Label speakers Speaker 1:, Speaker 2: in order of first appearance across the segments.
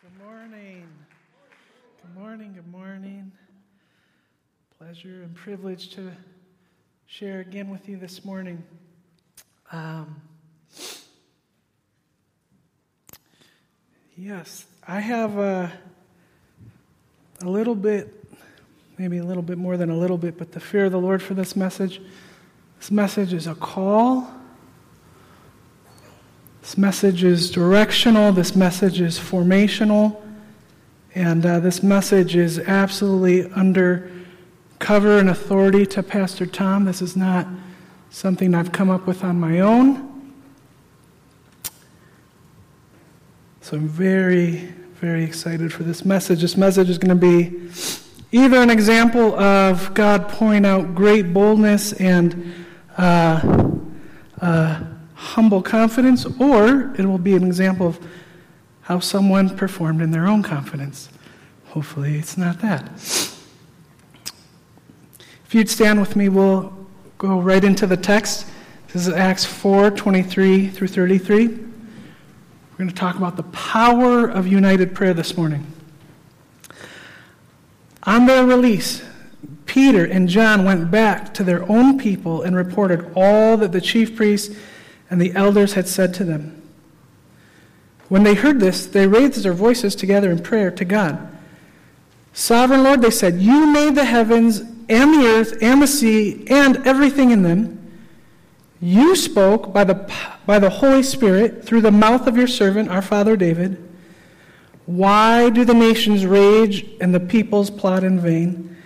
Speaker 1: Good morning. Good morning. Good morning. Pleasure and privilege to share again with you this morning. Um, yes, I have a, a little bit, maybe a little bit more than a little bit, but the fear of the Lord for this message. This message is a call message is directional, this message is formational, and uh, this message is absolutely under cover and authority to Pastor Tom. This is not something I've come up with on my own. So I'm very, very excited for this message. This message is going to be either an example of God pouring out great boldness and uh, uh, humble confidence, or it will be an example of how someone performed in their own confidence. Hopefully, it's not that. If you'd stand with me, we'll go right into the text. This is Acts 4 23 through 33. We're going to talk about the power of united prayer this morning. On their release, Peter and John went back to their own people and reported all that the chief priests and the elders had said to them. When they heard this, they raised their voices together in prayer to God. Sovereign Lord, they said, You made the heavens and the earth and the sea and everything in them. You spoke by the, by the Holy Spirit through the mouth of your servant, our father David. Why do the nations rage and the peoples plot in vain?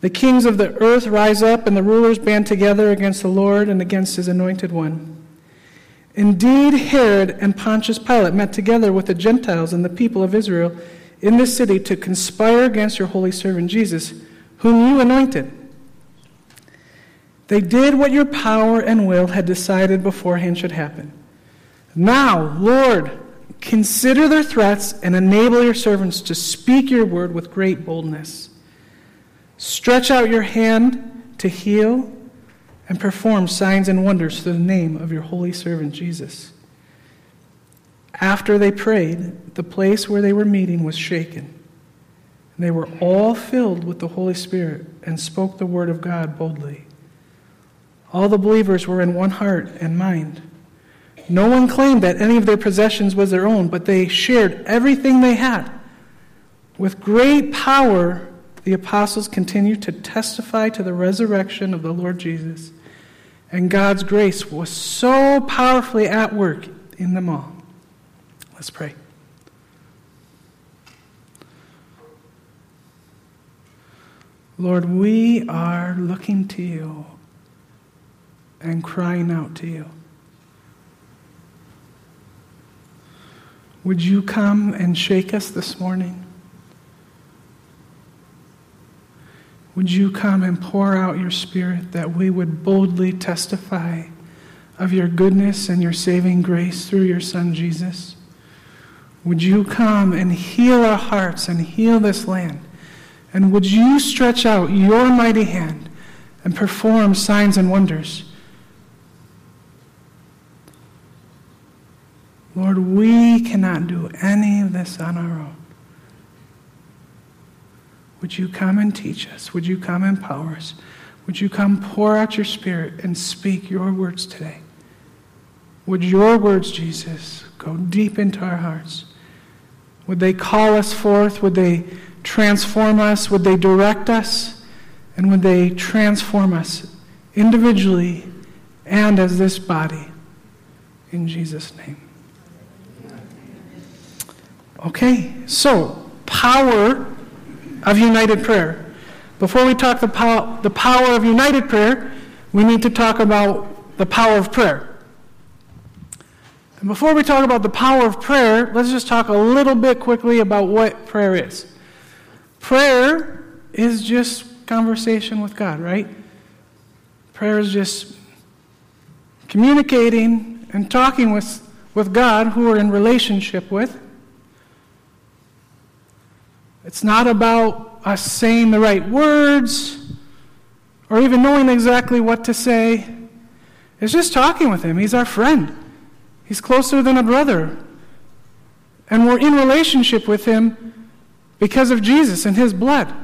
Speaker 1: The kings of the earth rise up and the rulers band together against the Lord and against his anointed one. Indeed, Herod and Pontius Pilate met together with the Gentiles and the people of Israel in this city to conspire against your holy servant Jesus, whom you anointed. They did what your power and will had decided beforehand should happen. Now, Lord, consider their threats and enable your servants to speak your word with great boldness. Stretch out your hand to heal and perform signs and wonders through the name of your holy servant Jesus. After they prayed, the place where they were meeting was shaken. And they were all filled with the Holy Spirit and spoke the word of God boldly. All the believers were in one heart and mind. No one claimed that any of their possessions was their own, but they shared everything they had. With great power, the apostles continued to testify to the resurrection of the Lord Jesus and God's grace was so powerfully at work in them all. Let's pray. Lord, we are looking to you and crying out to you. Would you come and shake us this morning? Would you come and pour out your Spirit that we would boldly testify of your goodness and your saving grace through your Son Jesus? Would you come and heal our hearts and heal this land? And would you stretch out your mighty hand and perform signs and wonders? Lord, we cannot do any of this on our own. Would you come and teach us? Would you come and empower us? Would you come pour out your spirit and speak your words today? Would your words, Jesus, go deep into our hearts? Would they call us forth? Would they transform us? Would they direct us? And would they transform us individually and as this body? In Jesus' name. Okay, so power of united prayer. Before we talk the, pow- the power of united prayer, we need to talk about the power of prayer. And before we talk about the power of prayer, let's just talk a little bit quickly about what prayer is. Prayer is just conversation with God, right? Prayer is just communicating and talking with, with God who we're in relationship with. It's not about us saying the right words or even knowing exactly what to say. It's just talking with Him. He's our friend, He's closer than a brother. And we're in relationship with Him because of Jesus and His blood.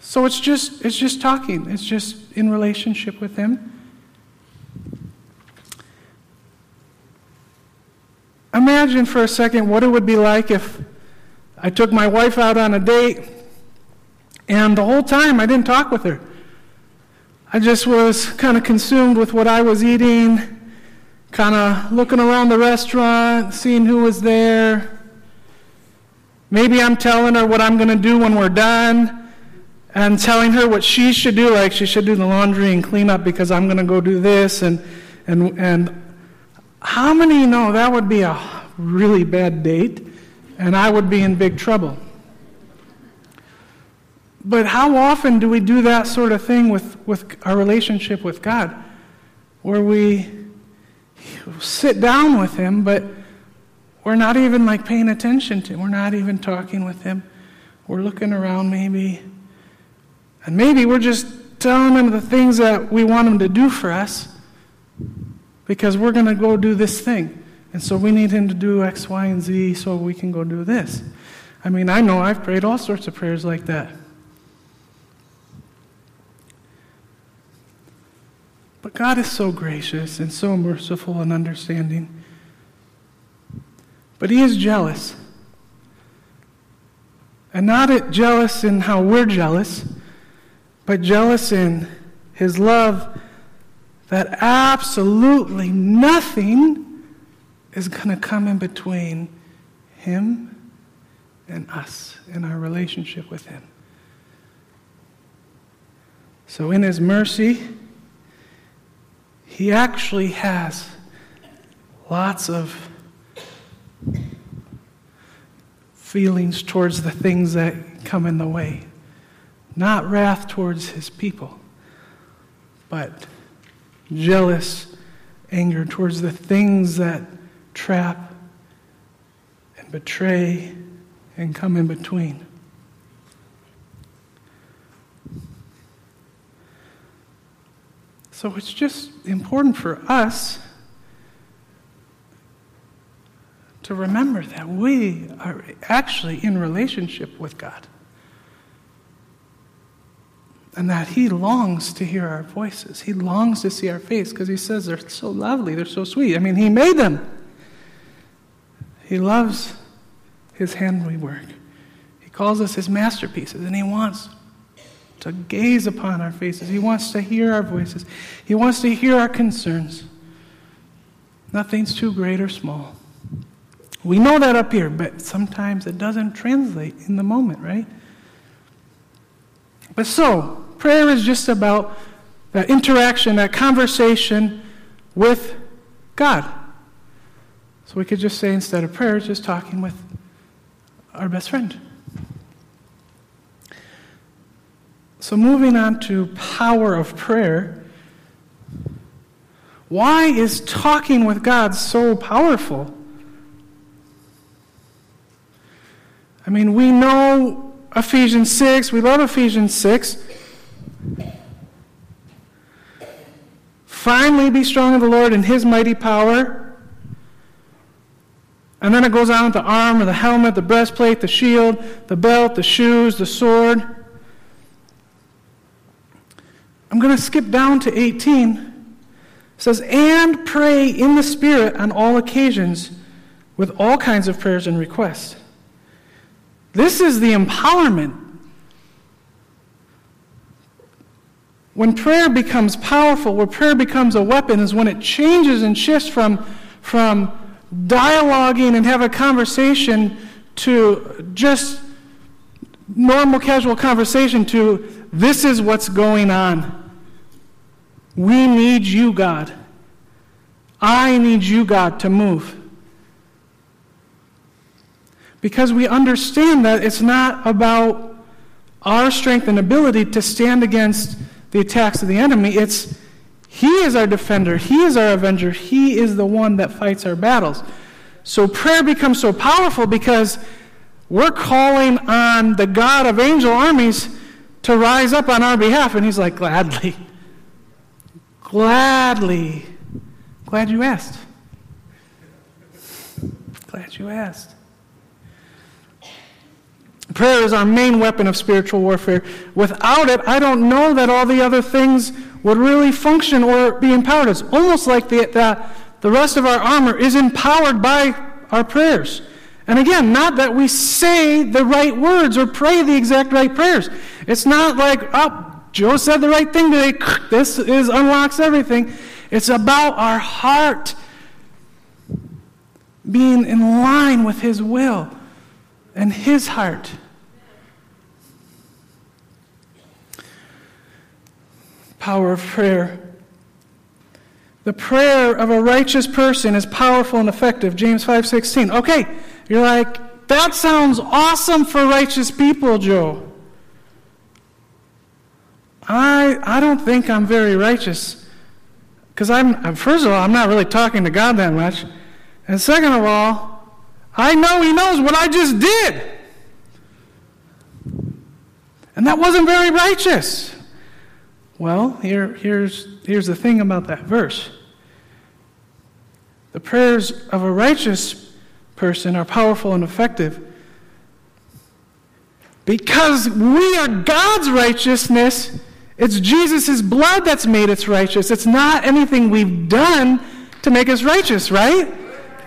Speaker 1: So it's just, it's just talking, it's just in relationship with Him. Imagine for a second what it would be like if I took my wife out on a date and the whole time I didn't talk with her. I just was kind of consumed with what I was eating, kind of looking around the restaurant, seeing who was there. Maybe I'm telling her what I'm going to do when we're done and telling her what she should do, like she should do the laundry and clean up because I'm going to go do this and and and how many know that would be a really bad date and I would be in big trouble? But how often do we do that sort of thing with, with our relationship with God? Where we sit down with Him, but we're not even like paying attention to Him. We're not even talking with Him. We're looking around maybe. And maybe we're just telling Him the things that we want Him to do for us because we're going to go do this thing. And so we need him to do X, Y, and Z so we can go do this. I mean, I know I've prayed all sorts of prayers like that. But God is so gracious and so merciful and understanding. But He is jealous. And not jealous in how we're jealous, but jealous in His love that absolutely nothing is going to come in between Him and us in our relationship with Him. So, in His mercy, He actually has lots of feelings towards the things that come in the way. Not wrath towards His people, but jealous anger towards the things that trap and betray and come in between. So it's just important for us to remember that we are actually in relationship with God and that He longs to hear our voices. He longs to see our face because He says they're so lovely, they're so sweet. I mean, He made them. He loves His handiwork. He calls us His masterpieces, and He wants to gaze upon our faces. He wants to hear our voices. He wants to hear our concerns. Nothing's too great or small. We know that up here, but sometimes it doesn't translate in the moment, right? But so, Prayer is just about that interaction, that conversation with God. So we could just say instead of prayer, just talking with our best friend. So moving on to power of prayer. Why is talking with God so powerful? I mean, we know Ephesians 6, we love Ephesians 6. Finally, be strong in the Lord and his mighty power. And then it goes on with the armor, the helmet, the breastplate, the shield, the belt, the shoes, the sword. I'm going to skip down to 18. It says, And pray in the Spirit on all occasions with all kinds of prayers and requests. This is the empowerment When prayer becomes powerful, where prayer becomes a weapon, is when it changes and shifts from, from dialoguing and have a conversation to just normal, casual conversation to this is what's going on. We need you, God. I need you, God, to move. Because we understand that it's not about our strength and ability to stand against the attacks of the enemy. It's He is our defender, He is our avenger, He is the one that fights our battles. So prayer becomes so powerful because we're calling on the God of angel armies to rise up on our behalf. And He's like, gladly. Gladly. Glad you asked. Glad you asked. Prayer is our main weapon of spiritual warfare. Without it, I don't know that all the other things would really function or be empowered. It's almost like the, the, the rest of our armor is empowered by our prayers. And again, not that we say the right words or pray the exact right prayers. It's not like, oh, Joe said the right thing today. This is unlocks everything. It's about our heart being in line with His will and His heart. Power of prayer. The prayer of a righteous person is powerful and effective. James 5:16. Okay, you're like, that sounds awesome for righteous people, Joe. I I don't think I'm very righteous. Because I'm first of all, I'm not really talking to God that much. And second of all, I know He knows what I just did. And that wasn't very righteous. Well, here, here's, here's the thing about that verse the prayers of a righteous person are powerful and effective because we are God's righteousness. It's Jesus' blood that's made us righteous. It's not anything we've done to make us righteous, right?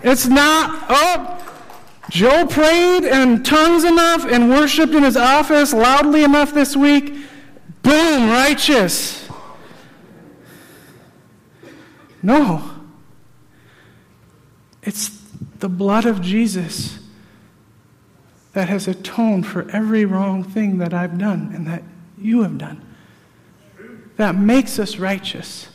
Speaker 1: It's not, oh, Joe prayed in tongues enough and worshiped in his office loudly enough this week. Boom, righteous. No. It's the blood of Jesus that has atoned for every wrong thing that I've done and that you have done. That makes us righteous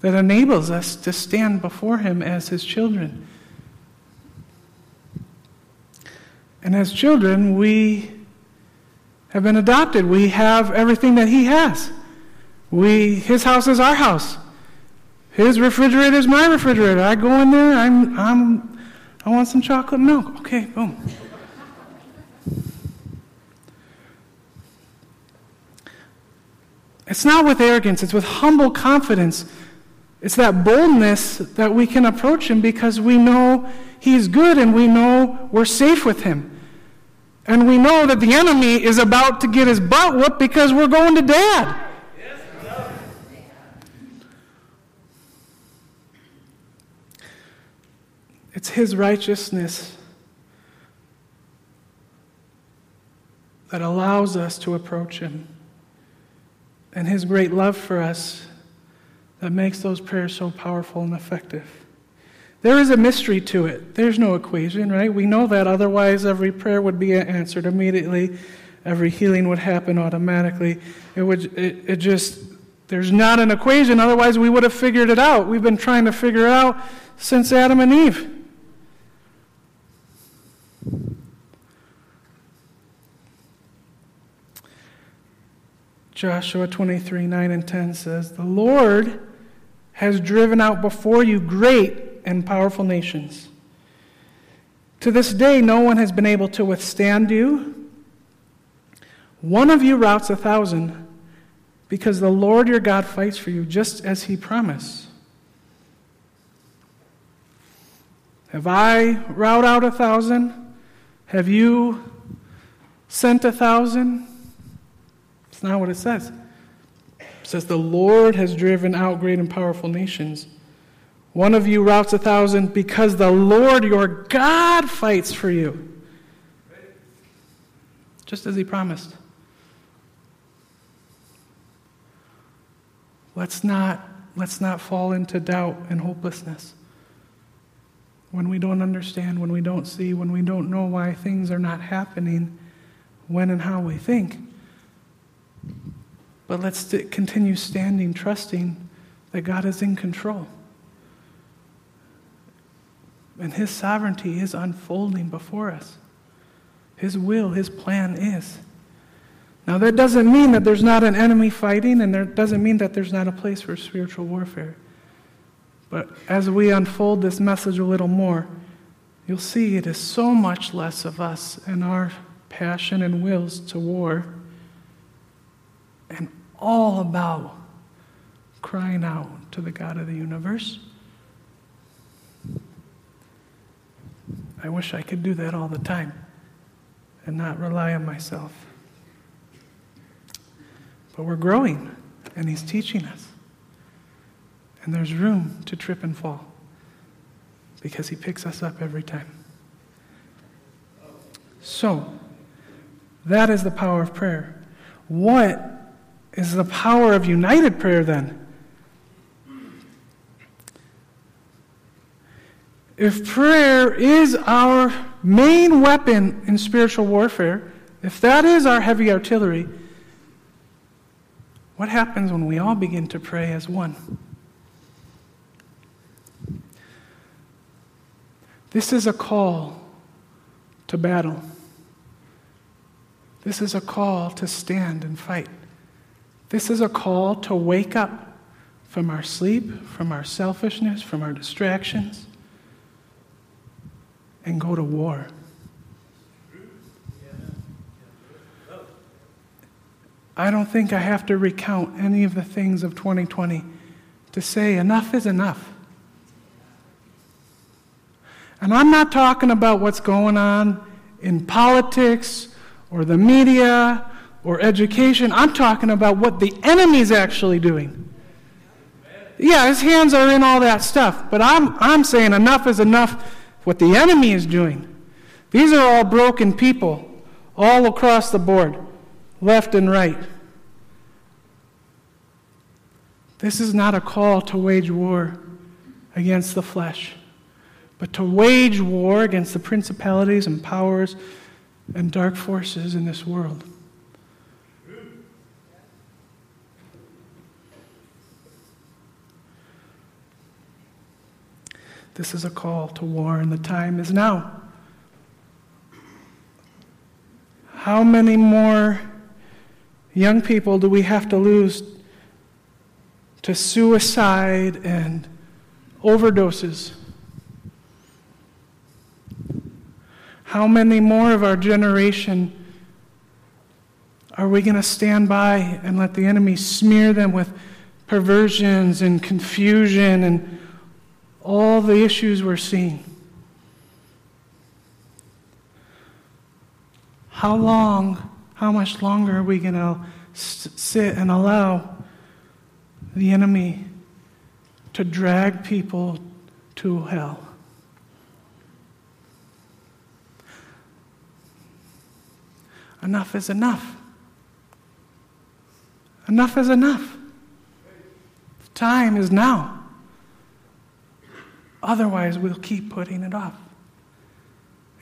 Speaker 1: that enables us to stand before Him as His children. And as children, we have been adopted. We have everything that He has. We, his house is our house. His refrigerator is my refrigerator. I go in there, I'm, I'm, I want some chocolate milk. Okay, boom. It's not with arrogance, it's with humble confidence it's that boldness that we can approach Him because we know He's good and we know we're safe with Him. And we know that the enemy is about to get his butt whooped because we're going to dad. It's His righteousness that allows us to approach Him. And His great love for us that makes those prayers so powerful and effective. There is a mystery to it. There's no equation, right? We know that, otherwise, every prayer would be answered immediately, every healing would happen automatically. It would, it, it just, there's not an equation, otherwise, we would have figured it out. We've been trying to figure it out since Adam and Eve. Joshua 23 9 and 10 says, The Lord has driven out before you great and powerful nations. To this day, no one has been able to withstand you. One of you routs a thousand, because the Lord your God fights for you, just as he promised. Have I routed out a thousand? Have you sent a thousand? It's not what it says. It says, The Lord has driven out great and powerful nations. One of you routs a thousand because the Lord your God fights for you. Just as he promised. Let's not, let's not fall into doubt and hopelessness. When we don't understand, when we don't see, when we don't know why things are not happening when and how we think. But let's continue standing, trusting that God is in control. And His sovereignty is unfolding before us. His will, His plan is. Now, that doesn't mean that there's not an enemy fighting, and there doesn't mean that there's not a place for spiritual warfare. But as we unfold this message a little more, you'll see it is so much less of us and our passion and wills to war and all about crying out to the God of the universe. I wish I could do that all the time and not rely on myself. But we're growing, and He's teaching us. And there's room to trip and fall because He picks us up every time. So, that is the power of prayer. What is the power of united prayer then? If prayer is our main weapon in spiritual warfare, if that is our heavy artillery, what happens when we all begin to pray as one? This is a call to battle. This is a call to stand and fight. This is a call to wake up from our sleep, from our selfishness, from our distractions, and go to war. I don't think I have to recount any of the things of 2020 to say enough is enough. And I'm not talking about what's going on in politics or the media or education. I'm talking about what the enemy's actually doing. Yeah, his hands are in all that stuff, but I'm, I'm saying enough is enough what the enemy is doing. These are all broken people, all across the board, left and right. This is not a call to wage war against the flesh, but to wage war against the principalities and powers and dark forces in this world. This is a call to war, and the time is now. How many more young people do we have to lose to suicide and overdoses? How many more of our generation are we going to stand by and let the enemy smear them with perversions and confusion and all the issues we're seeing. How long, how much longer are we going to sit and allow the enemy to drag people to hell? Enough is enough. Enough is enough. The time is now. Otherwise, we'll keep putting it off.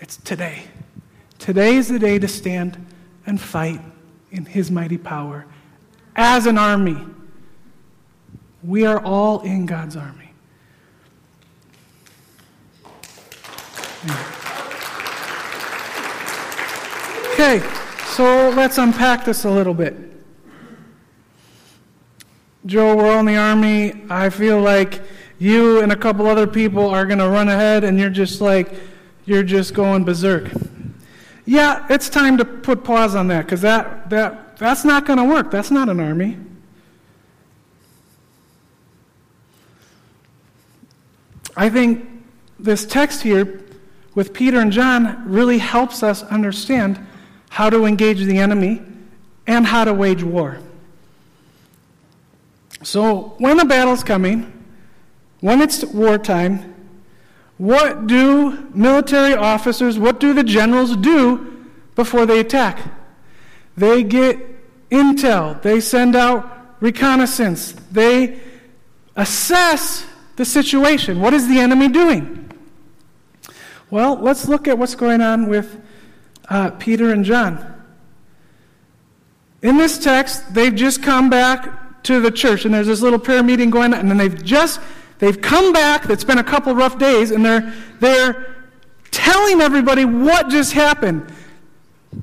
Speaker 1: It's today. Today is the day to stand and fight in His mighty power as an army. We are all in God's army. Okay, so let's unpack this a little bit. Joe, we're all in the army. I feel like you and a couple other people are going to run ahead and you're just like, you're just going berserk. Yeah, it's time to put pause on that because that, that, that's not going to work. That's not an army. I think this text here with Peter and John really helps us understand how to engage the enemy and how to wage war. So, when a battle's coming, when it's wartime, what do military officers, what do the generals do before they attack? They get intel, they send out reconnaissance, they assess the situation. What is the enemy doing? Well, let's look at what's going on with uh, Peter and John. In this text, they've just come back to the church, and there's this little prayer meeting going on, and then they've just They've come back, it's been a couple rough days, and they're, they're telling everybody what just happened.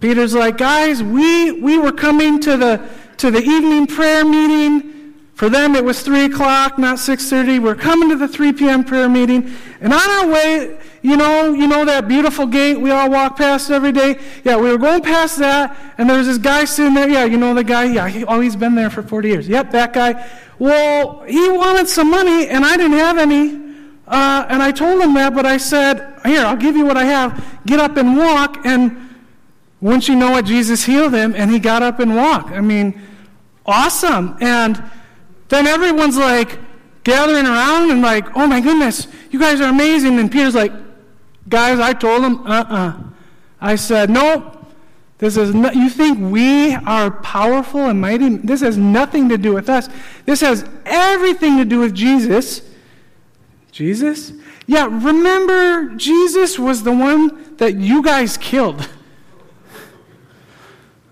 Speaker 1: Peter's like, guys, we, we were coming to the, to the evening prayer meeting. For them, it was 3 o'clock, not 6.30. We're coming to the 3 p.m. prayer meeting. And on our way, you know, you know that beautiful gate we all walk past every day? Yeah, we were going past that, and there was this guy sitting there. Yeah, you know the guy? Yeah, he, oh, he's been there for 40 years. Yep, that guy. Well, he wanted some money, and I didn't have any. Uh, and I told him that, but I said, Here, I'll give you what I have. Get up and walk. And wouldn't you know it, Jesus healed him, and he got up and walked. I mean, awesome. And then everyone's like gathering around and like, Oh my goodness, you guys are amazing. And Peter's like, Guys, I told him, uh uh-uh. uh I said, Nope. This is no, you think we are powerful and mighty? This has nothing to do with us. This has everything to do with Jesus. Jesus? Yeah, remember Jesus was the one that you guys killed.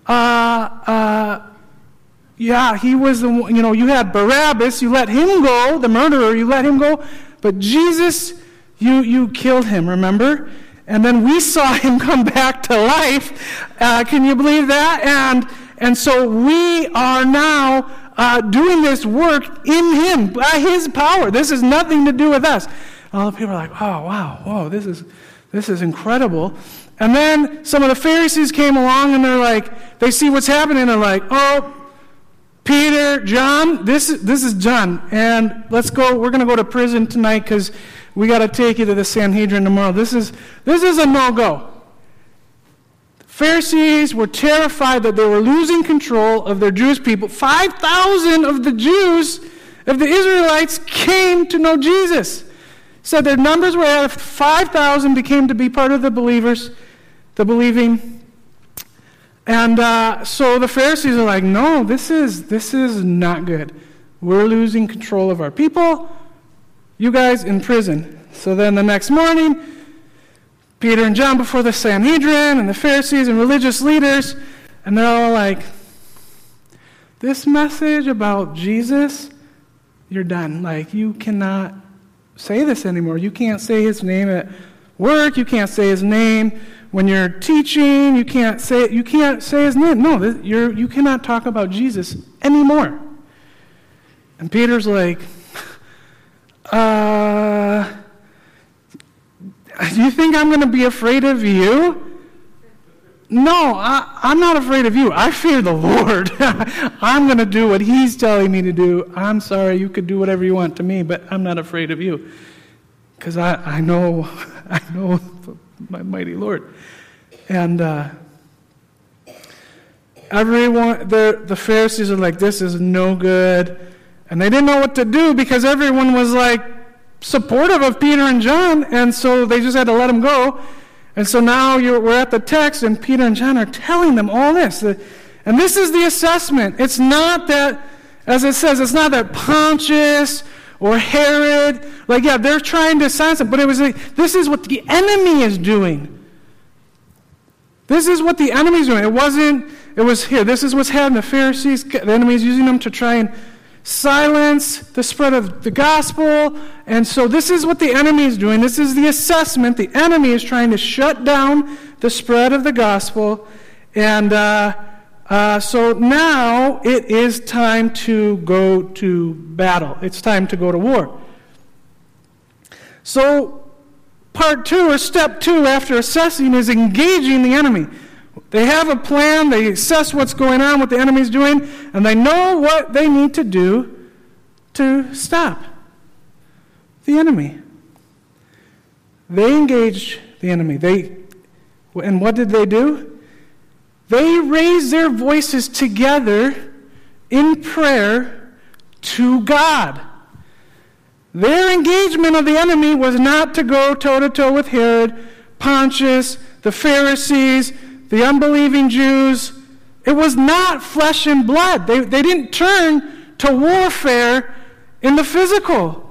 Speaker 1: Uh, uh, yeah, he was the one, you know, you had Barabbas, you let him go, the murderer, you let him go, but Jesus, you, you killed him, remember? And then we saw him come back to life. Uh, can you believe that? And, and so we are now uh, doing this work in him by his power. This has nothing to do with us. All the people are like, oh, wow, whoa, this is, this is incredible. And then some of the Pharisees came along and they're like, they see what's happening. And they're like, oh, Peter, John, this, this is John. And let's go, we're going to go to prison tonight because we got to take you to the Sanhedrin tomorrow. This is, this is a no go. Pharisees were terrified that they were losing control of their Jewish people. 5,000 of the Jews, of the Israelites, came to know Jesus. So their numbers were at 5,000 became to be part of the believers, the believing. And uh, so the Pharisees are like, no, this is, this is not good. We're losing control of our people. You guys in prison. So then the next morning, Peter and John before the Sanhedrin and the Pharisees and religious leaders, and they're all like, This message about Jesus, you're done. Like, you cannot say this anymore. You can't say his name at work. You can't say his name when you're teaching. You can't say, you can't say his name. No, you're, you cannot talk about Jesus anymore. And Peter's like, uh, you think I'm going to be afraid of you? No, I, am not afraid of you. I fear the Lord. I'm going to do what He's telling me to do. I'm sorry, you could do whatever you want to me, but I'm not afraid of you. Because I, I know, I know my mighty Lord. And uh, everyone, the, the Pharisees are like, this is no good. And they didn't know what to do because everyone was like supportive of Peter and John, and so they just had to let them go. And so now we're at the text, and Peter and John are telling them all this. And this is the assessment. It's not that, as it says, it's not that Pontius or Herod, like, yeah, they're trying to silence them, but it was like, this is what the enemy is doing. This is what the enemy is doing. It wasn't, it was here. This is what's happening. The Pharisees, the enemy is using them to try and silence the spread of the gospel. And so, this is what the enemy is doing. This is the assessment. The enemy is trying to shut down the spread of the gospel. And uh, uh, so now it is time to go to battle, it's time to go to war. So, part two, or step two after assessing, is engaging the enemy. They have a plan, they assess what's going on, what the enemy's doing, and they know what they need to do to stop the enemy. They engaged the enemy. They, and what did they do? They raised their voices together in prayer to God. Their engagement of the enemy was not to go toe to toe with Herod, Pontius, the Pharisees, the unbelieving Jews, it was not flesh and blood. They, they didn't turn to warfare in the physical.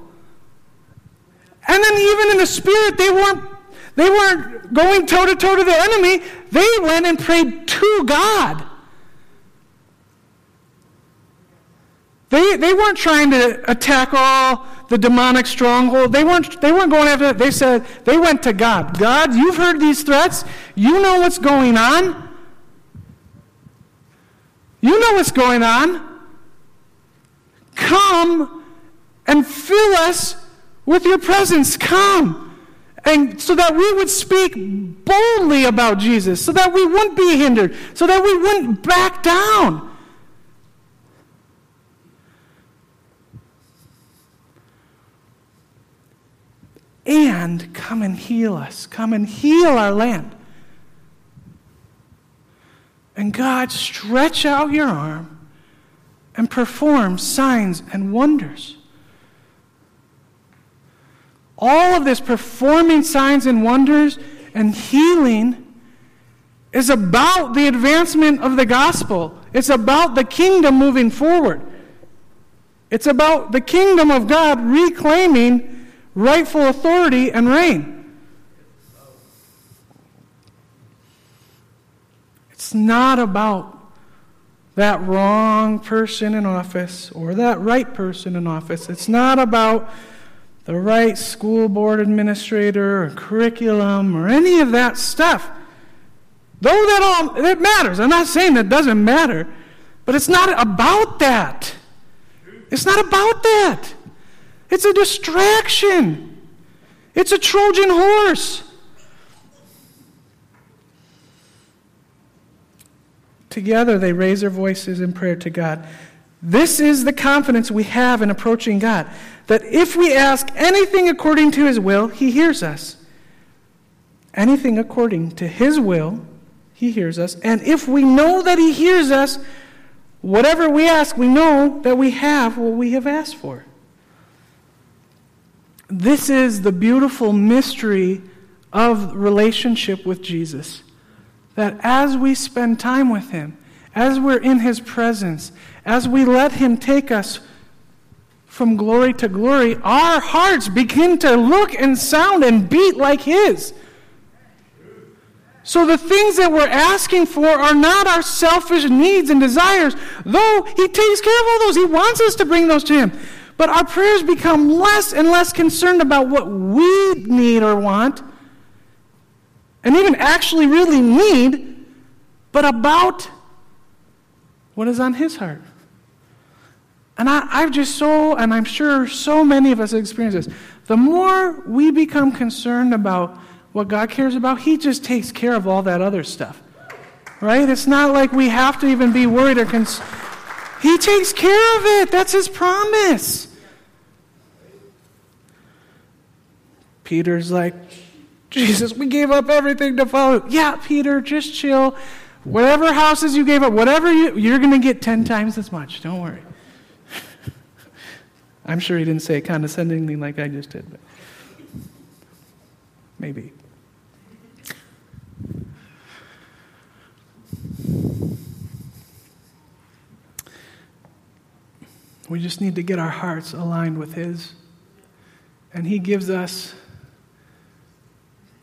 Speaker 1: And then even in the spirit, they weren't, they weren't going toe to toe to the enemy. They went and prayed to God. They, they weren't trying to attack all the demonic stronghold. They weren't, they weren't going after that. They said, they went to God. God, you've heard these threats. You know what's going on. You know what's going on. Come and fill us with your presence. Come. And so that we would speak boldly about Jesus, so that we wouldn't be hindered, so that we wouldn't back down. and come and heal us. Come and heal our land. And God, stretch out your arm and perform signs and wonders. All of this performing signs and wonders and healing is about the advancement of the gospel. It's about the kingdom moving forward. It's about the kingdom of God reclaiming rightful authority and reign. It's not about that wrong person in office or that right person in office. It's not about the right school board administrator or curriculum or any of that stuff. Though that all that matters. I'm not saying that doesn't matter, but it's not about that. It's not about that. It's a distraction. It's a Trojan horse. Together they raise their voices in prayer to God. This is the confidence we have in approaching God that if we ask anything according to his will, he hears us. Anything according to his will, he hears us. And if we know that he hears us, whatever we ask, we know that we have what we have asked for. This is the beautiful mystery of relationship with Jesus. That as we spend time with him, as we're in his presence, as we let him take us from glory to glory, our hearts begin to look and sound and beat like His. So the things that we're asking for are not our selfish needs and desires, though He takes care of all those. He wants us to bring those to Him. But our prayers become less and less concerned about what we need or want, and even actually really need, but about what is on His heart. And I, I've just so, and I'm sure so many of us experience this. The more we become concerned about what God cares about, He just takes care of all that other stuff. Right? It's not like we have to even be worried or concerned. He takes care of it. That's His promise. Peter's like, Jesus, we gave up everything to follow. Yeah, Peter, just chill. Whatever houses you gave up, whatever you, you're going to get 10 times as much. Don't worry. I'm sure he didn't say it condescendingly like I just did, but maybe. We just need to get our hearts aligned with His. And He gives us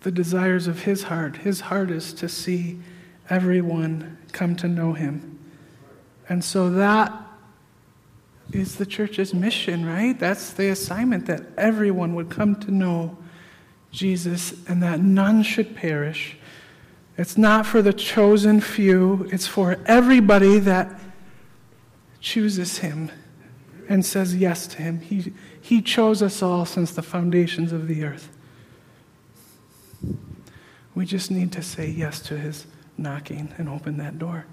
Speaker 1: the desires of His heart. His heart is to see everyone come to know Him. And so that is the church's mission, right? That's the assignment that everyone would come to know Jesus and that none should perish. It's not for the chosen few, it's for everybody that chooses him and says yes to him. He, he chose us all since the foundations of the earth. We just need to say yes to his knocking and open that door.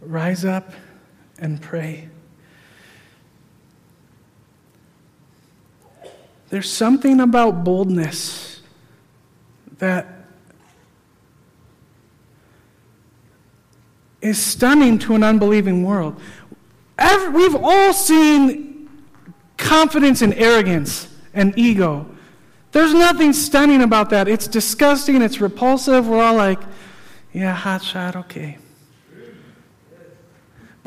Speaker 1: Rise up and pray. There's something about boldness that is stunning to an unbelieving world. Every, we've all seen confidence and arrogance and ego. There's nothing stunning about that. It's disgusting, it's repulsive. We're all like, yeah, hot shot, okay.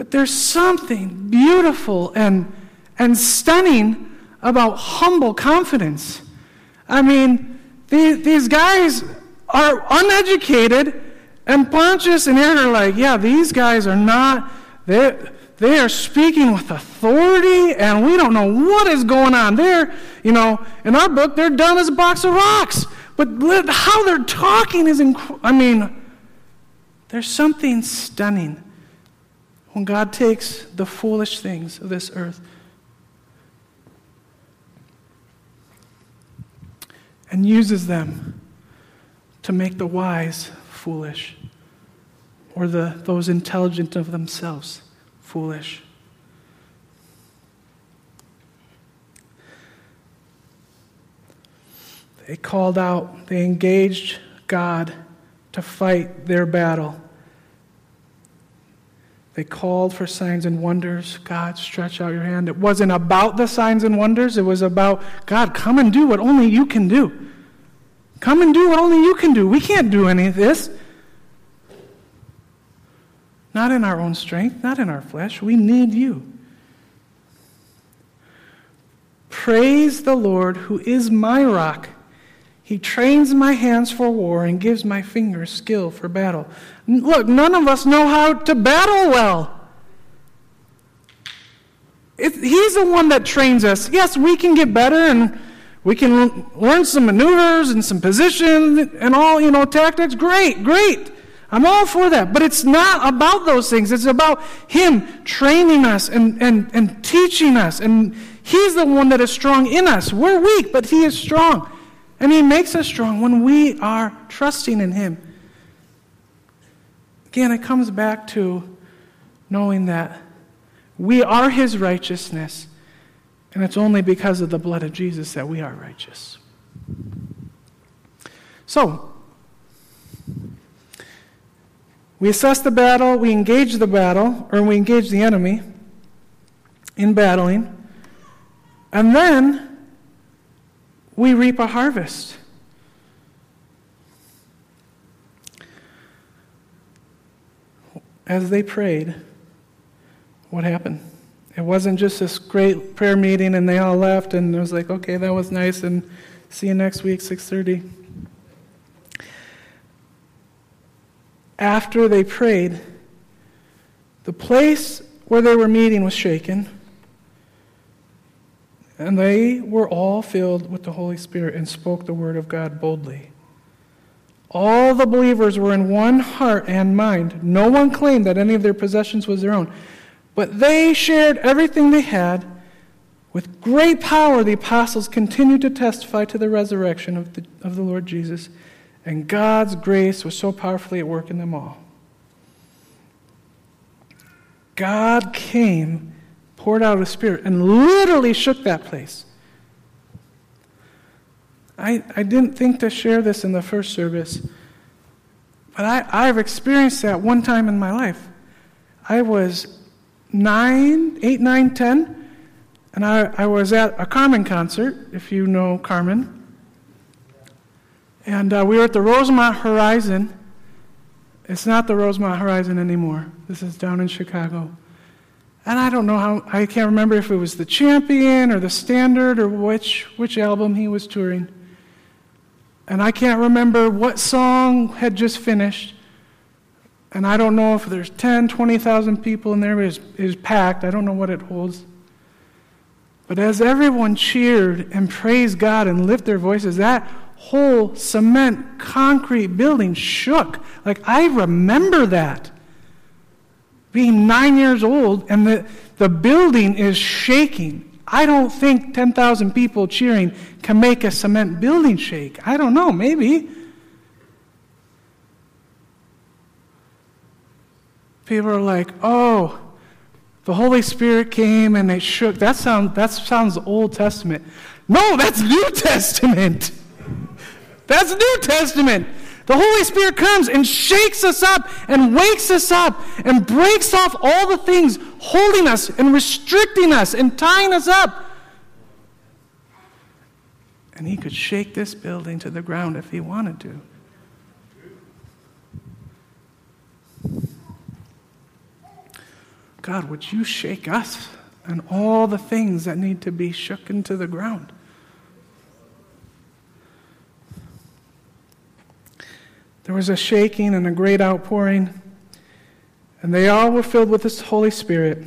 Speaker 1: But there's something beautiful and, and stunning about humble confidence. I mean, these, these guys are uneducated, and Pontius and Herod are like, yeah, these guys are not, they they are speaking with authority, and we don't know what is going on there. You know, in our book, they're dumb as a box of rocks. But how they're talking is, inc- I mean, there's something stunning when God takes the foolish things of this earth and uses them to make the wise foolish or the, those intelligent of themselves foolish. They called out, they engaged God to fight their battle. They called for signs and wonders. God, stretch out your hand. It wasn't about the signs and wonders, it was about, God, come and do what only you can do. Come and do what only you can do. We can't do any of this. Not in our own strength, not in our flesh. We need you. Praise the Lord, who is my rock. He trains my hands for war and gives my fingers skill for battle. Look, none of us know how to battle well. He's the one that trains us. Yes, we can get better and we can learn some maneuvers and some positions and all, you know, tactics. Great, great. I'm all for that. But it's not about those things. It's about Him training us and, and, and teaching us. And He's the one that is strong in us. We're weak, but He is strong. And He makes us strong when we are trusting in Him. Again, it comes back to knowing that we are His righteousness, and it's only because of the blood of Jesus that we are righteous. So, we assess the battle, we engage the battle, or we engage the enemy in battling, and then we reap a harvest. As they prayed, what happened? It wasn't just this great prayer meeting and they all left and it was like, okay, that was nice and see you next week, 6:30. After they prayed, the place where they were meeting was shaken. And they were all filled with the Holy Spirit and spoke the word of God boldly. All the believers were in one heart and mind. No one claimed that any of their possessions was their own. But they shared everything they had. With great power, the apostles continued to testify to the resurrection of the, of the Lord Jesus, and God's grace was so powerfully at work in them all. God came, poured out His Spirit, and literally shook that place. I, I didn't think to share this in the first service, but I, I've experienced that one time in my life. I was nine, eight, nine, ten, and I, I was at a Carmen concert, if you know Carmen. And uh, we were at the Rosemont Horizon. It's not the Rosemont Horizon anymore. This is down in Chicago. And I don't know how, I can't remember if it was the Champion or the Standard or which, which album he was touring. And I can't remember what song had just finished. And I don't know if there's 10, 20,000 people in there. It is, packed. I don't know what it holds. But as everyone cheered and praised God and lifted their voices, that whole cement, concrete building shook. Like, I remember that. Being nine years old, and the, the building is shaking. I don't think 10,000 people cheering can make a cement building shake. I don't know, maybe. People are like, oh, the Holy Spirit came and it shook. That, sound, that sounds Old Testament. No, that's New Testament. That's New Testament. The Holy Spirit comes and shakes us up and wakes us up and breaks off all the things holding us and restricting us and tying us up. And He could shake this building to the ground if He wanted to. God, would you shake us and all the things that need to be shook into the ground? There was a shaking and a great outpouring, and they all were filled with the Holy Spirit.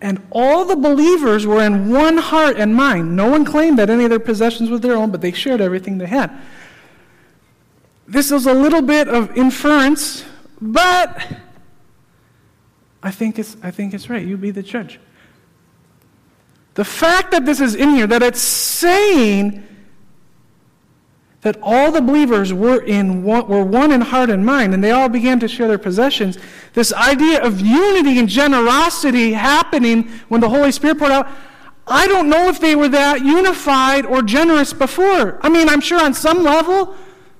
Speaker 1: And all the believers were in one heart and mind. No one claimed that any of their possessions was their own, but they shared everything they had. This is a little bit of inference, but I think it's, I think it's right. You be the judge. The fact that this is in here, that it's saying that all the believers were, in one, were one in heart and mind, and they all began to share their possessions. This idea of unity and generosity happening when the Holy Spirit poured out, I don't know if they were that unified or generous before. I mean, I'm sure on some level,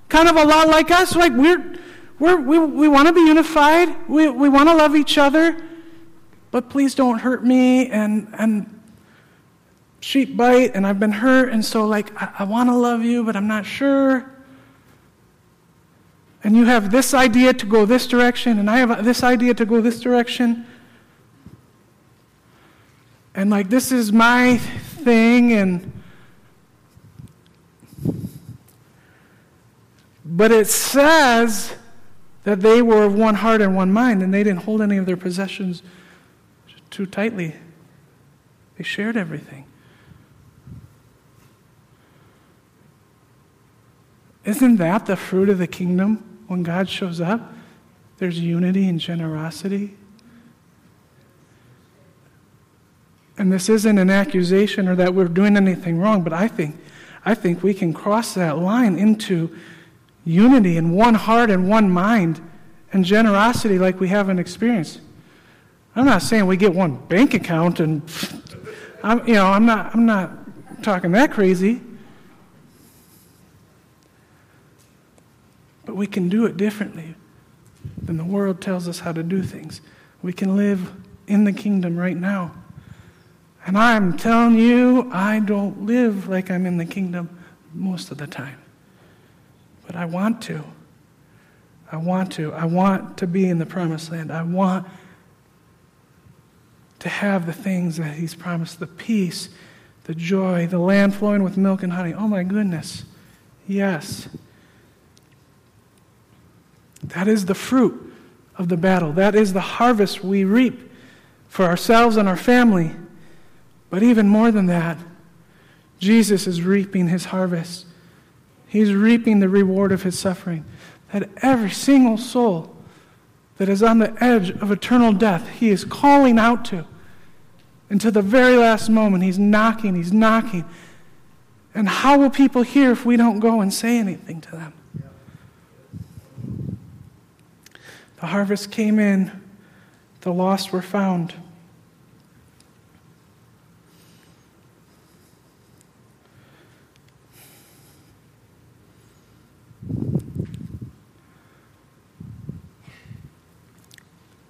Speaker 1: kind of a lot like us, like we're, we're, we, we want to be unified, we, we want to love each other, but please don't hurt me, and, and sheep bite, and I've been hurt, and so, like, I, I want to love you, but I'm not sure. And you have this idea to go this direction, and I have uh, this idea to go this direction. And, like, this is my thing, and. But it says that they were of one heart and one mind, and they didn't hold any of their possessions too tightly. They shared everything. Isn't that the fruit of the kingdom when God shows up? There's unity and generosity. And this isn't an accusation or that we're doing anything wrong, but I think, I think we can cross that line into unity and one heart and one mind and generosity like we haven't experienced. I'm not saying we get one bank account and, I'm, you know, I'm not, I'm not talking that crazy. But we can do it differently than the world tells us how to do things. We can live in the kingdom right now. And I'm telling you, I don't live like I'm in the kingdom most of the time. But I want to. I want to. I want to be in the promised land. I want to have the things that He's promised the peace, the joy, the land flowing with milk and honey. Oh my goodness. Yes. That is the fruit of the battle. That is the harvest we reap for ourselves and our family. But even more than that, Jesus is reaping his harvest. He's reaping the reward of his suffering. That every single soul that is on the edge of eternal death, he is calling out to. And to the very last moment, he's knocking, he's knocking. And how will people hear if we don't go and say anything to them? The harvest came in, the lost were found.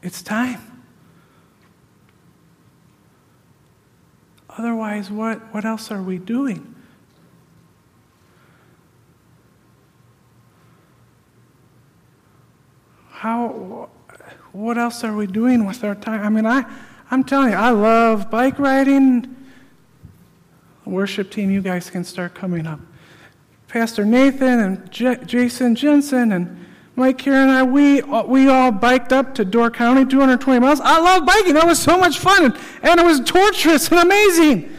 Speaker 1: It's time. Otherwise, what, what else are we doing? how, what else are we doing with our time? I mean, I, I'm telling you, I love bike riding. Worship team, you guys can start coming up. Pastor Nathan and J- Jason Jensen and Mike here and I, we, uh, we all biked up to Door County, 220 miles. I love biking. That was so much fun. And, and it was torturous and amazing.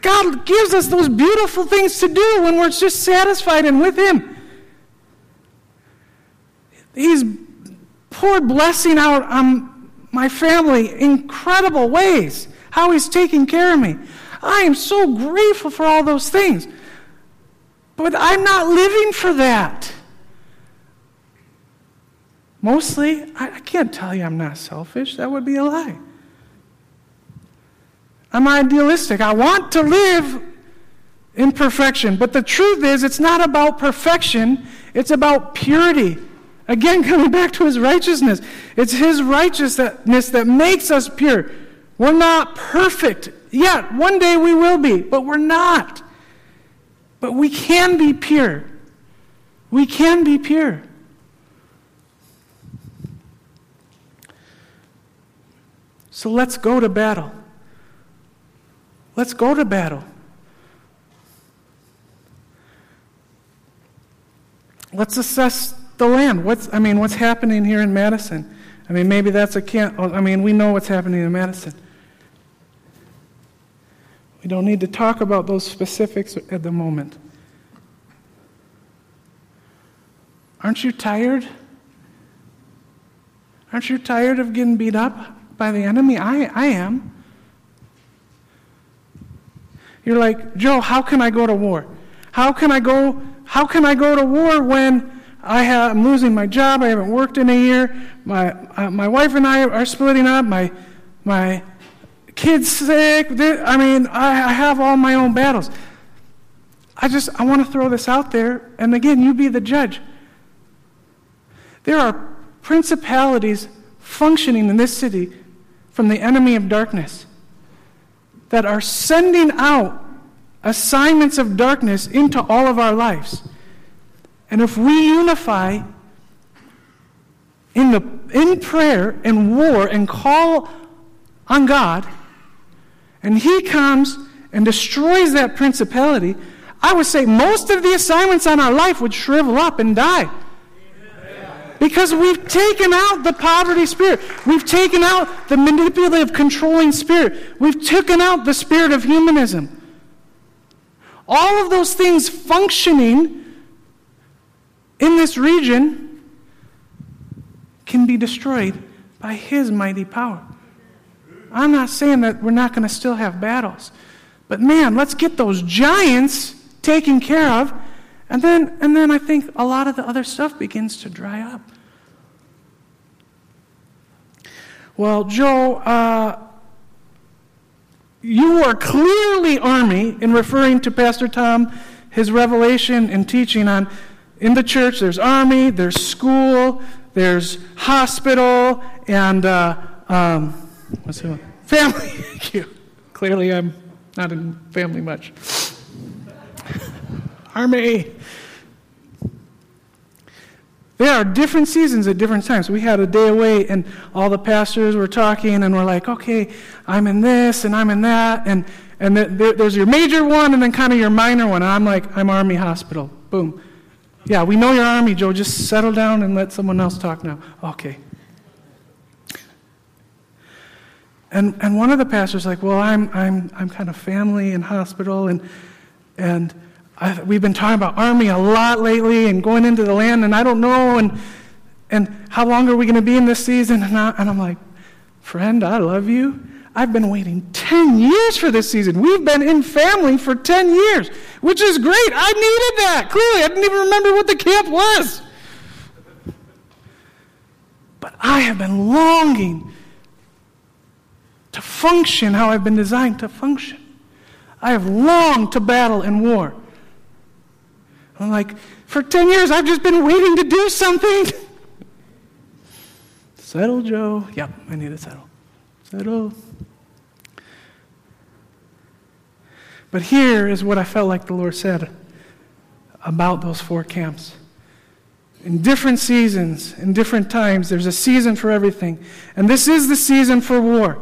Speaker 1: God gives us those beautiful things to do when we're just satisfied and with Him. He's poured blessing out on my family incredible ways. How he's taking care of me. I am so grateful for all those things. But I'm not living for that. Mostly, I, can't tell you I'm not selfish. That would be a lie. I'm idealistic. I want to live in perfection. But the truth is, it's not about perfection, it's about purity. Again, coming back to his righteousness. It's his righteousness that makes us pure. We're not perfect yet. One day we will be, but we're not. But we can be pure. We can be pure. So let's go to battle. Let's go to battle. Let's assess the land. What's, I mean, what's happening here in Madison? I mean, maybe that's a can't. Oh, I mean, we know what's happening in Madison. We don't need to talk about those specifics at the moment. Aren't you tired? Aren't you tired of getting beat up by the enemy? I, I am. You're like, Joe, how can I go to war? How can I go, how can I go to war when I have, I'm losing my job. I haven't worked in a year. My, uh, my wife and I are splitting up. My, my kids sick. I mean, I have all my own battles. I just, I want to throw this out there, and again, you be the judge. There are principalities functioning in this city from the enemy of darkness that are sending out assignments of darkness into all of our lives. And if we unify in, the, in prayer and war and call on God, and He comes and destroys that principality, I would say most of the assignments on our life would shrivel up and die. Because we've taken out the poverty spirit. We've taken out the manipulative, controlling spirit. We've taken out the spirit of humanism. All of those things functioning in this region can be destroyed by His mighty power. I'm not saying that we're not going to still have battles. But man, let's get those giants taken care of. And then, and then I think a lot of the other stuff begins to dry up. Well, Joe, uh, you are clearly Army in referring to Pastor Tom, his revelation and teaching on in the church. There's Army, there's school, there's hospital, and uh, um, what's it? Family. Thank you. Clearly, I'm not in family much. Army. There are different seasons at different times. We had a day away, and all the pastors were talking, and we're like, okay, I'm in this, and I'm in that, and, and there, there's your major one, and then kind of your minor one. And I'm like, I'm Army Hospital. Boom. Yeah, we know you're Army, Joe. Just settle down and let someone else talk now. Okay. And, and one of the pastors like, well, I'm, I'm, I'm kind of family and hospital, and, and I, we've been talking about army a lot lately and going into the land, and I don't know, and, and how long are we going to be in this season? And, I, and I'm like, friend, I love you. I've been waiting 10 years for this season. We've been in family for 10 years, which is great. I needed that. Clearly, I didn't even remember what the camp was. But I have been longing to function how I've been designed to function. I have longed to battle in war. I'm like, for 10 years, I've just been waiting to do something. settle, Joe. Yep, I need to settle. Settle. But here is what I felt like the Lord said about those four camps. In different seasons, in different times, there's a season for everything. And this is the season for war.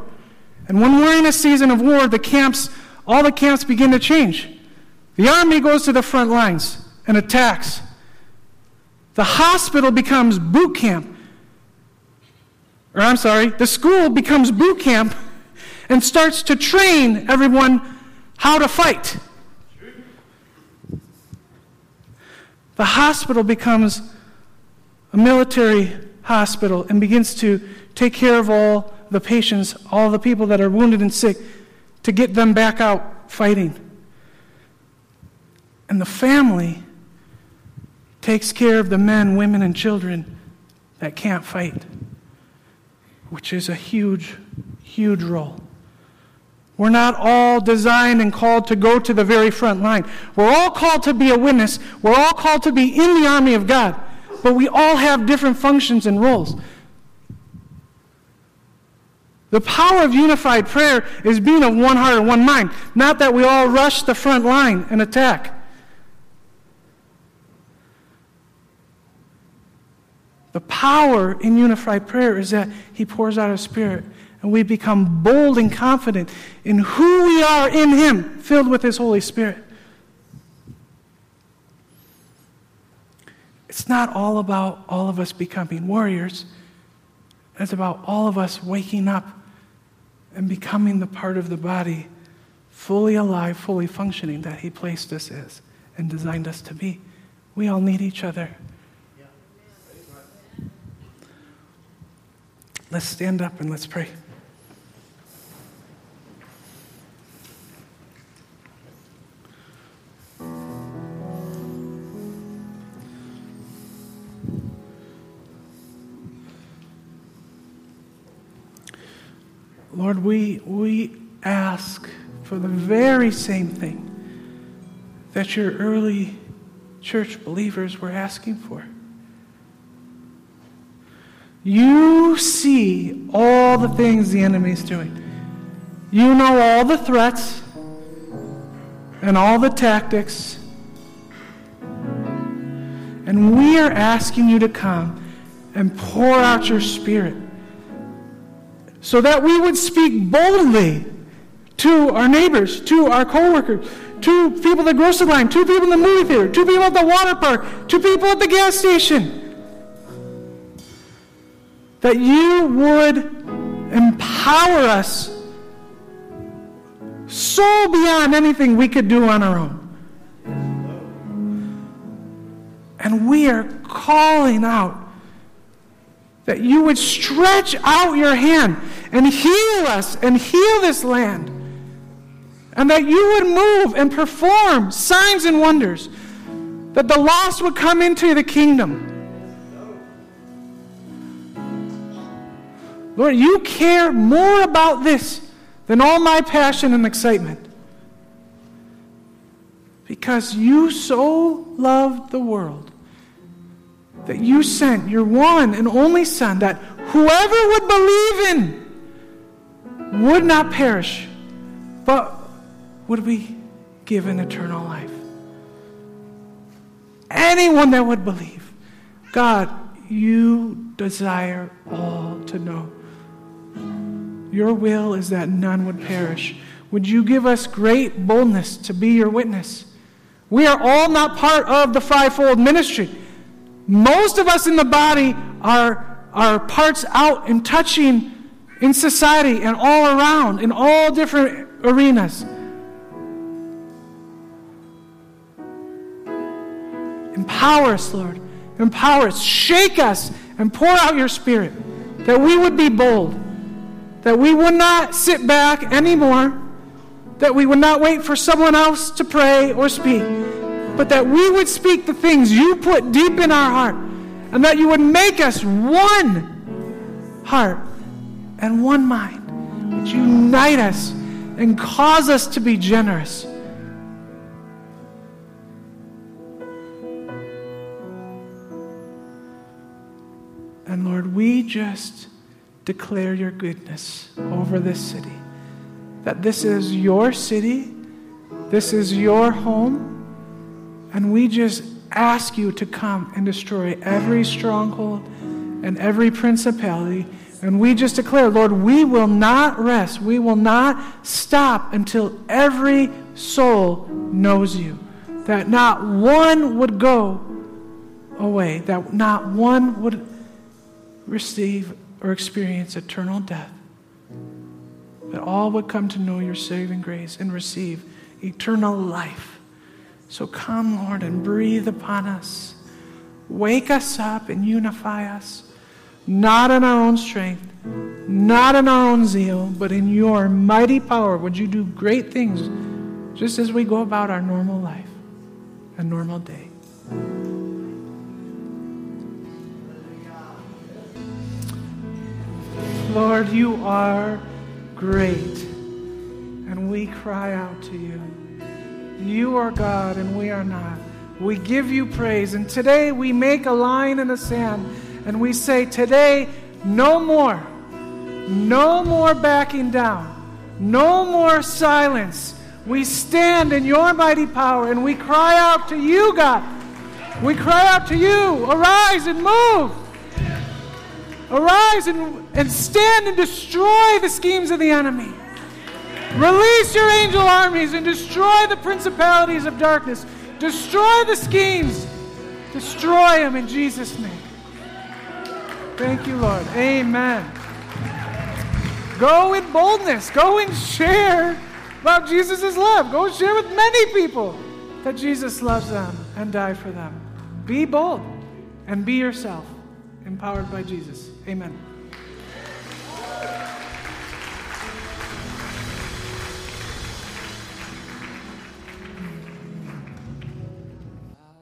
Speaker 1: And when we're in a season of war, the camps, all the camps begin to change. The army goes to the front lines and attacks. The hospital becomes boot camp. Or I'm sorry, the school becomes boot camp and starts to train everyone how to fight. The hospital becomes a military hospital and begins to take care of all the patients, all the people that are wounded and sick, to get them back out fighting. And the family takes care of the men, women, and children that can't fight, which is a huge, huge role. We're not all designed and called to go to the very front line. We're all called to be a witness. We're all called to be in the army of God. But we all have different functions and roles. The power of unified prayer is being of one heart and one mind, not that we all rush the front line and attack. The power in unified prayer is that He pours out His Spirit and we become bold and confident in who we are in Him, filled with His Holy Spirit. It's not all about all of us becoming warriors, it's about all of us waking up and becoming the part of the body fully alive, fully functioning that He placed us as and designed us to be. We all need each other. Let's stand up and let's pray. Lord, we, we ask for the very same thing that your early church believers were asking for. You see all the things the enemy is doing. You know all the threats and all the tactics. And we are asking you to come and pour out your spirit so that we would speak boldly to our neighbors, to our coworkers, to people at the grocery line, to people in the movie theater, to people at the water park, to people at the gas station. That you would empower us so beyond anything we could do on our own. And we are calling out that you would stretch out your hand and heal us and heal this land. And that you would move and perform signs and wonders. That the lost would come into the kingdom. Lord, you care more about this than all my passion and excitement. Because you so loved the world that you sent your one and only Son, that whoever would believe in would not perish, but would be given eternal life. Anyone that would believe, God, you desire all to know. Your will is that none would perish. Would you give us great boldness to be your witness? We are all not part of the fivefold ministry. Most of us in the body are, are parts out and touching in society and all around in all different arenas. Empower us, Lord. Empower us. Shake us and pour out your spirit that we would be bold, that we would not sit back anymore, that we would not wait for someone else to pray or speak but that we would speak the things you put deep in our heart, and that you would make us one heart and one mind, would unite us and cause us to be generous. And Lord, we just declare your goodness over this city. That this is your city, this is your home. And we just ask you to come and destroy every stronghold and every principality. And we just declare, Lord, we will not rest. We will not stop until every soul knows you. That not one would go away, that not one would receive or experience eternal death. That all would come to know your saving grace and receive eternal life. So come, Lord, and breathe upon us. Wake us up and unify us, not in our own strength, not in our own zeal, but in your mighty power. Would you do great things just as we go about our normal life, a normal day? Lord, you are great, and we cry out to you. You are God and we are not. We give you praise. And today we make a line in the sand and we say, Today, no more. No more backing down. No more silence. We stand in your mighty power and we cry out to you, God. We cry out to you. Arise and move. Arise and, and stand and destroy the schemes of the enemy. Release your angel armies and destroy the principalities of darkness. Destroy the schemes. Destroy them in Jesus' name. Thank you, Lord. Amen. Go in boldness. Go and share about Jesus' love. Go and share with many people that Jesus loves them and died for them. Be bold and be yourself, empowered by Jesus. Amen.